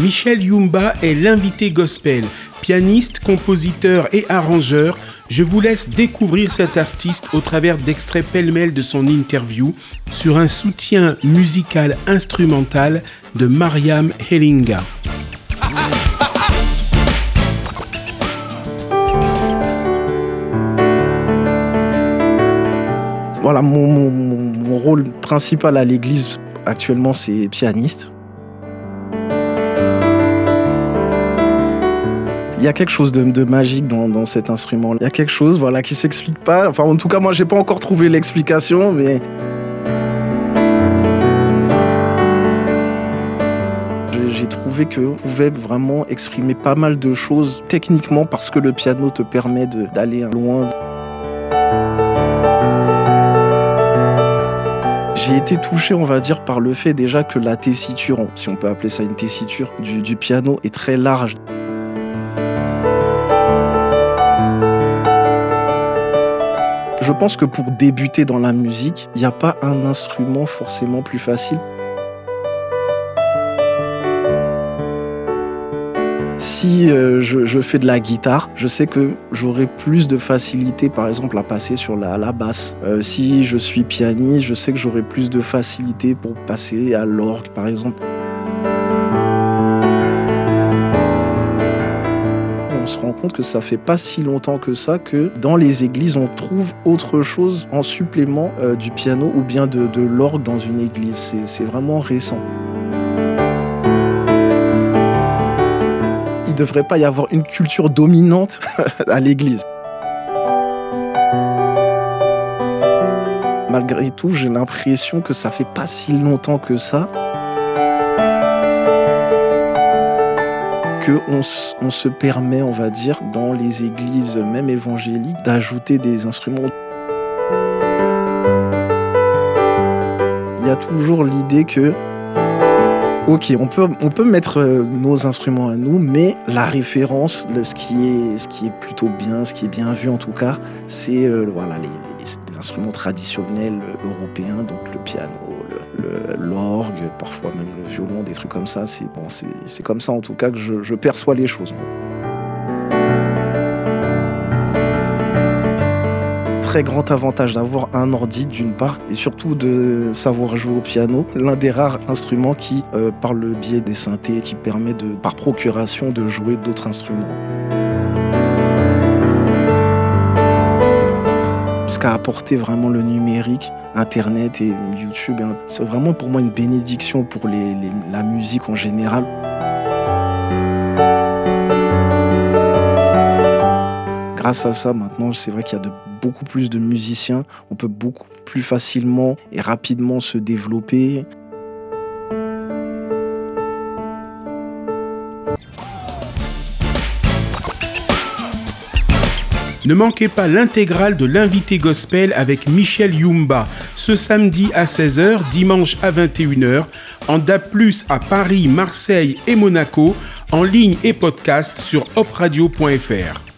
Michel Yumba est l'invité gospel, pianiste, compositeur et arrangeur. Je vous laisse découvrir cet artiste au travers d'extraits pêle-mêle de son interview sur un soutien musical instrumental de Mariam Hellinga. Voilà, mon, rôle principal à l'église actuellement, c'est pianiste. Il y a quelque chose de, magique dans, cet instrument. Il y a quelque chose voilà, qui s'explique pas. Enfin, en tout cas, moi, j'ai pas encore trouvé l'explication, mais. J'ai trouvé qu'on pouvait vraiment exprimer pas mal de choses techniquement parce que le piano te permet d'aller loin. J'ai été touché, on va dire, par le fait déjà que la tessiture, si on peut appeler ça une tessiture, du piano est très large. Je pense que pour débuter dans la musique, il n'y a pas un instrument forcément plus facile. Si euh, je, fais de la guitare, je sais que j'aurai plus de facilité, par exemple, à passer sur la, basse. Euh, si je suis pianiste, je sais que j'aurai plus de facilité pour passer à l'orgue, par exemple. Se rend compte que ça fait pas si longtemps que ça que dans les églises, on trouve autre chose en supplément euh, du piano ou bien de, de l'orgue dans une église. C'est vraiment récent. Il ne devrait pas y avoir une culture dominante à l'église. Malgré tout, j'ai l'impression que ça fait pas si longtemps que ça qu'on on se permet, on va dire, dans les églises même évangéliques, d'ajouter des instruments. Il y a toujours l'idée que, ok, on peut, on peut mettre euh, nos instruments à nous, mais la référence, ce, qui est, ce qui est plutôt bien, ce qui est bien vu en tout cas, c'est euh, voilà, les, instruments traditionnels européens, donc le piano, l'orgue, parfois même le violon, des trucs comme ça. C'est bon, comme ça en tout cas que je, perçois les choses. Très grand avantage d'avoir un ordi d'une part et surtout de savoir jouer au piano. L'un des rares instruments qui, euh, par le biais des synthés, qui permet de, par procuration de jouer d'autres instruments. Qu'a apporté vraiment le numérique, Internet et YouTube. Hein. C'est vraiment pour moi une bénédiction pour la musique en général. Grâce à ça, maintenant, c'est vrai qu'il y a de, beaucoup plus de musiciens. On peut beaucoup plus facilement et rapidement se développer. Ne manquez pas l'intégrale de l'invité gospel avec Michel Yumba ce samedi à 16h, dimanche à 21h, en DAP+, à Paris, Marseille et Monaco, en ligne et podcast sur opradio.fr.